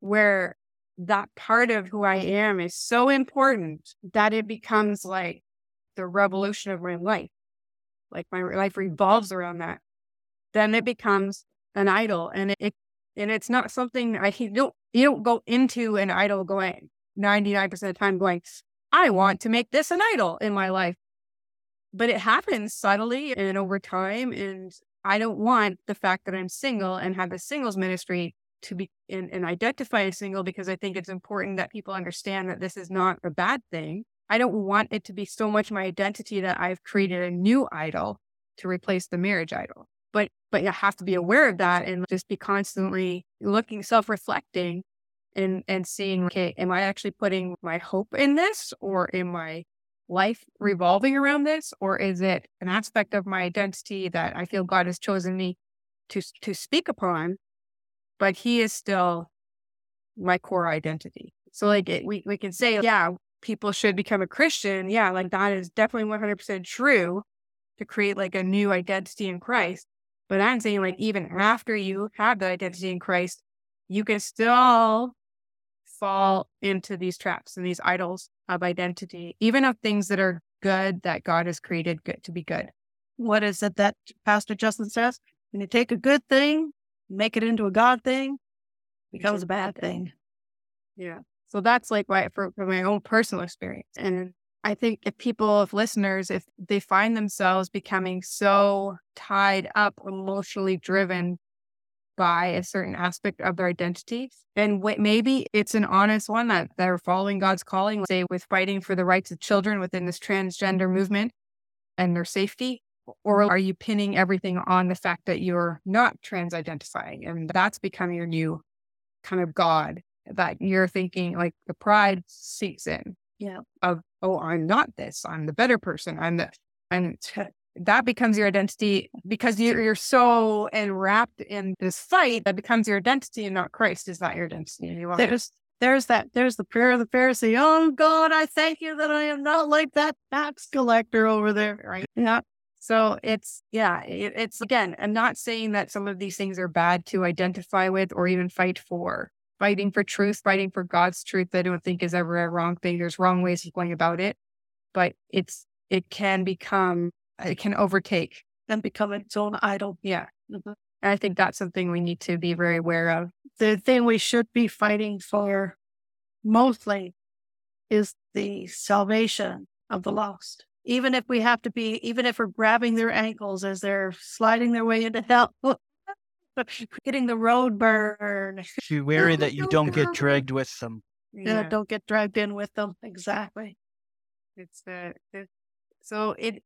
where that part of who I am is so important that it becomes like the revolution of my life, like my life revolves around that, then it becomes an idol, and it, and it's not something I you don't you don't go into an idol going ninety nine percent of the time going, I want to make this an idol in my life but it happens subtly and over time. And I don't want the fact that I'm single and have a singles ministry to be and, and identify as single because I think it's important that people understand that this is not a bad thing. I don't want it to be so much my identity that I've created a new idol to replace the marriage idol. But but you have to be aware of that and just be constantly looking, self-reflecting and and seeing, okay, am I actually putting my hope in this or am I life revolving around this, or is it an aspect of my identity that I feel God has chosen me to to speak upon, but He is still my core identity. So, like, it, we we can say, yeah, people should become a Christian. Yeah, like that is definitely one hundred percent true to create like a new identity in Christ. But I'm saying, like, even after you have the identity in Christ, you can still fall into these traps and these idols of identity, even of things that are good that God has created good to be good. What is it that Pastor Justin says? When you take a good thing, make it into a God thing, becomes a bad thing. Yeah. So that's like why for, for my own personal experience. And I think if people, if listeners, if they find themselves becoming so tied up, emotionally driven by a certain aspect of their identity. W- maybe it's an honest one that they're following God's calling, say with fighting for the rights of children within this transgender movement and their safety. Or are you pinning everything on the fact that you're not trans identifying and that's becoming your new kind of God that you're thinking like the pride seeks in? Yeah. Of, oh, I'm not this. I'm the better person. I'm the, and that becomes your identity because you're, you're so enwrapped in this fight that becomes your identity and not Christ is not your identity anymore. There's, there's that, there's the prayer of the Pharisee. Oh God, I thank you that I am not like that tax collector over there. Right. Yeah. So it's, yeah, it, it's again, I'm not saying that some of these things are bad to identify with or even fight for. Fighting for truth, fighting for God's truth, I don't think is ever a wrong thing. There's wrong ways of going about it, but it's, it can become it can overtake and become its own idol. Yeah. Mm-hmm. And I think that's something we need to be very aware of. The thing we should be fighting for mostly is the salvation of the lost. Even if we have to be, even if we're grabbing their ankles as they're sliding their way into hell, getting the road burn. Be wary that you don't get dragged with them. Yeah, yeah don't get dragged in with them. Exactly. It's the, so it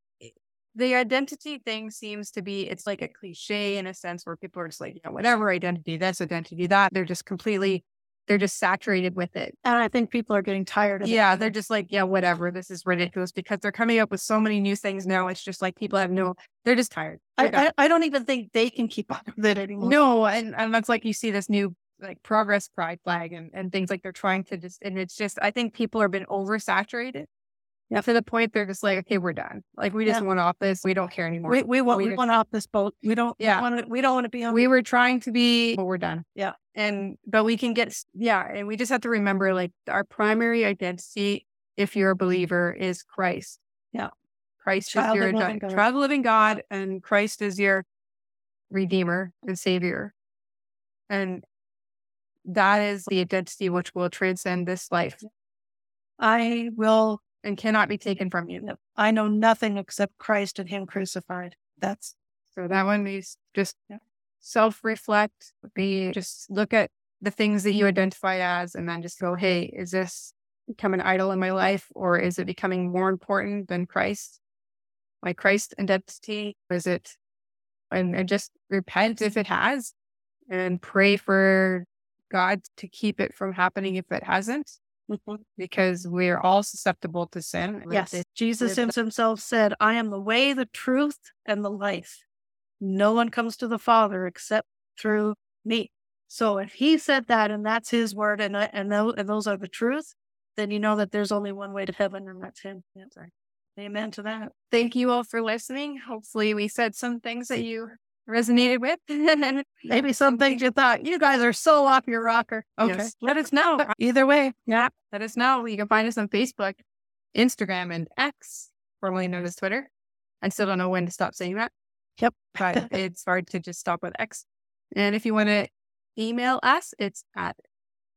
the identity thing seems to be it's like a cliche in a sense where people are just like, yeah, whatever identity, this identity, that. They're just completely they're just saturated with it. And I think people are getting tired of it. Yeah, they're just like, yeah, whatever. This is ridiculous because they're coming up with so many new things now. It's just like people have no, they're just tired. They're. I, I, I don't even think they can keep up with it anymore. no, and, and that's like you see this new like progress pride flag and, and things like they're trying to just, and it's just, I think people are been oversaturated. To the point they're just like, okay, we're done. Like we just Yeah. want off this. We don't care anymore. We, we want We we, want off this boat. We don't Yeah. want to, we don't want to be on we were trying to be but we're done Yeah. and but we can get yeah and we just have to remember like our primary identity if you're a believer is christ Yeah. christ Child is your living God. child living god and christ is your redeemer and savior and that is the identity which will transcend this life I will and cannot be taken from you I know nothing except Christ and Him crucified. That's So that one is just Yeah. self reflect, be just look at the things that you identify as and then just go, hey, is this become an idol in my life or is it becoming more important than Christ? My Christ identity? Is it and, and just repent if it has and pray for God to keep it from happening if it hasn't, because we're all susceptible to sin. yes. Jesus himself said, I am the way, the truth, and the life. No one comes to the Father except through me. So if he said that and that's his word and I- and, tho- and those are the truth, then you know that there's only one way to heaven and that's him. Amen to that. thank you all for listening. Hopefully, we said some things that you resonated with. Maybe some things you thought, you guys are so off your rocker. Okay. Yes. Let us know. Either way. Yeah. Let us know. You can find us on Facebook, Instagram, and X, formerly known as Twitter. I still don't know when to stop saying that, Yep. but it's hard to just stop with X. And if you want to email us, it's at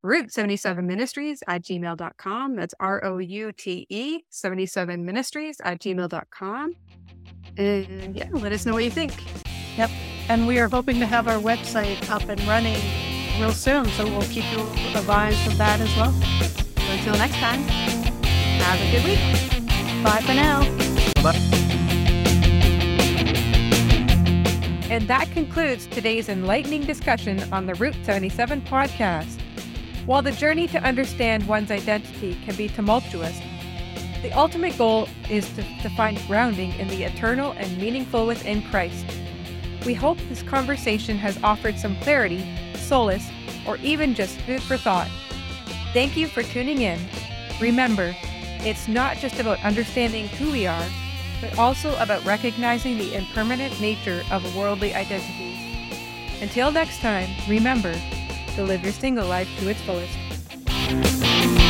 route77ministries at gmail.com. That's R O U T E 77 ministries at gmail.com. And yeah, let us know what you think. And we are hoping to have our website up and running real soon. So we'll keep you advised of that as well. So until next time, have a good week. Bye for now. Bye. And that concludes today's enlightening discussion on the Route 77 podcast. While the journey to understand one's identity can be tumultuous, the ultimate goal is to, to find grounding in the eternal and meaningful within Christ. We hope this conversation has offered some clarity, solace, or even just food for thought. Thank you for tuning in. Remember, it's not just about understanding who we are, but also about recognizing the impermanent nature of worldly identities. Until next time, remember to live your single life to its fullest.